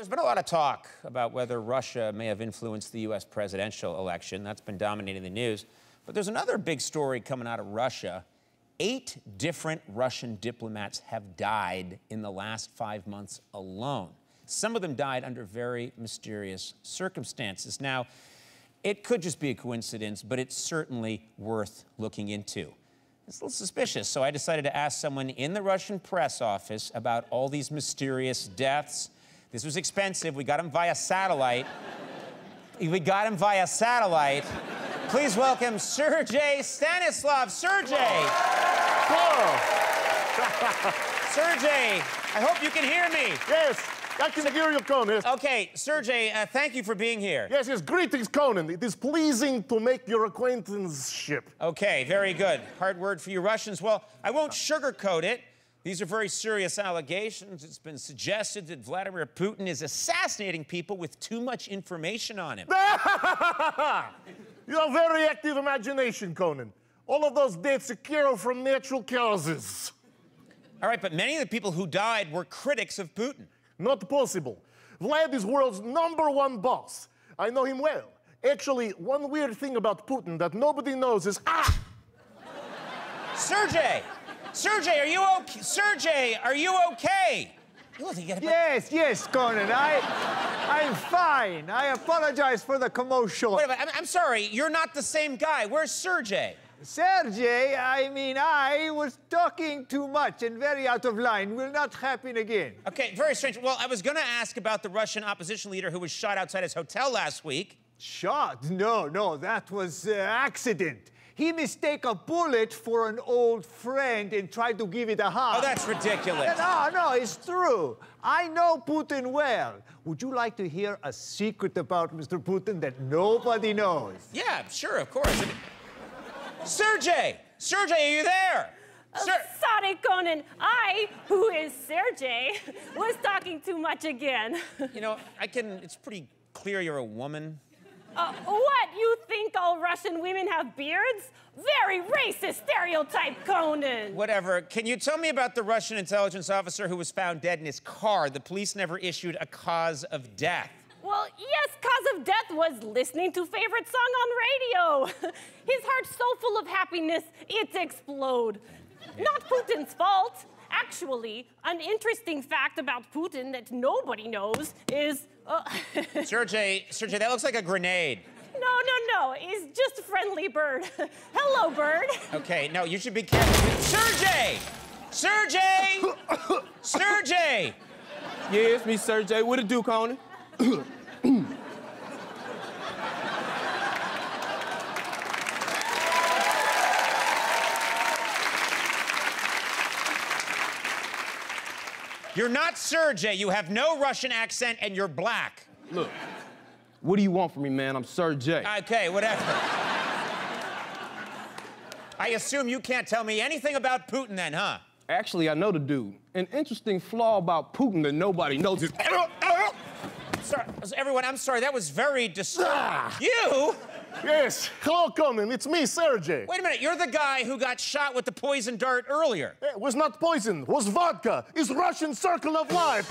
There's been a lot of talk about whether Russia may have influenced the U.S. presidential election. That's been dominating the news. But there's another big story coming out of Russia. Eight different Russian diplomats have died in the last five months alone. Some of them died under very mysterious circumstances. Now, it could just be a coincidence, but it's certainly worth looking into. It's a little suspicious, so I decided to ask someone in the Russian press office about all these mysterious deaths this was expensive. We got him via satellite. we got him via satellite. Please welcome Sergey Stanislav. Sergey! Whoa! Sergei, I hope you can hear me. Yes, I can hear you, Conan. Okay, Sergey, uh, thank you for being here. Yes, yes, greetings, Conan. It is pleasing to make your acquaintanceship. Okay, very good. Hard word for you Russians. Well, I won't sugarcoat it. These are very serious allegations. It's been suggested that Vladimir Putin is assassinating people with too much information on him. you have very active imagination, Conan. All of those deaths occur from natural causes. All right, but many of the people who died were critics of Putin. Not possible. Vlad is world's number one boss. I know him well. Actually, one weird thing about Putin that nobody knows is ah! Sergei! Sergey, are you okay? Sergey, are you okay? Yes, yes, Conan. I, I'm fine. I apologize for the commotion. Wait a minute. I'm, I'm sorry. You're not the same guy. Where's Sergey? Sergey, I mean, I was talking too much and very out of line. Will not happen again. Okay, very strange. Well, I was going to ask about the Russian opposition leader who was shot outside his hotel last week. Shot? No, no, that was uh, accident. He mistake a bullet for an old friend and tried to give it a hug. Oh, that's ridiculous. No, no, it's true. I know Putin well. Would you like to hear a secret about Mr. Putin that nobody knows? Yeah, sure, of course. Sergey! Sergey, are you there? Uh, Sir sorry, Conan. I, who is Sergey, was talking too much again. you know, I can, it's pretty clear you're a woman. Uh, what? You think all Russian women have beards? Very racist stereotype, Conan. Whatever. Can you tell me about the Russian intelligence officer who was found dead in his car? The police never issued a cause of death. Well, yes, cause of death was listening to favorite song on radio. his heart's so full of happiness, it explode. Not Putin's fault. Actually, an interesting fact about Putin that nobody knows is. Uh, Sergey, Sergey, that looks like a grenade. No, no, no. He's just a friendly bird. Hello, bird. Okay, no, you should be careful. Sergey! Sergey! Sergey! Yes, me, Sergey. What it do, Conan? You're not Sergey. You have no Russian accent and you're black. Look, what do you want from me, man? I'm Sergey. Okay, whatever. I assume you can't tell me anything about Putin then, huh? Actually, I know the dude. An interesting flaw about Putin that nobody knows is. Sorry, everyone, I'm sorry. That was very disturbing. Ah. You? Yes, hello, Conan. It's me, Sergey. Wait a minute. You're the guy who got shot with the poison dart earlier. It was not poison. It was vodka. It's Russian circle of life.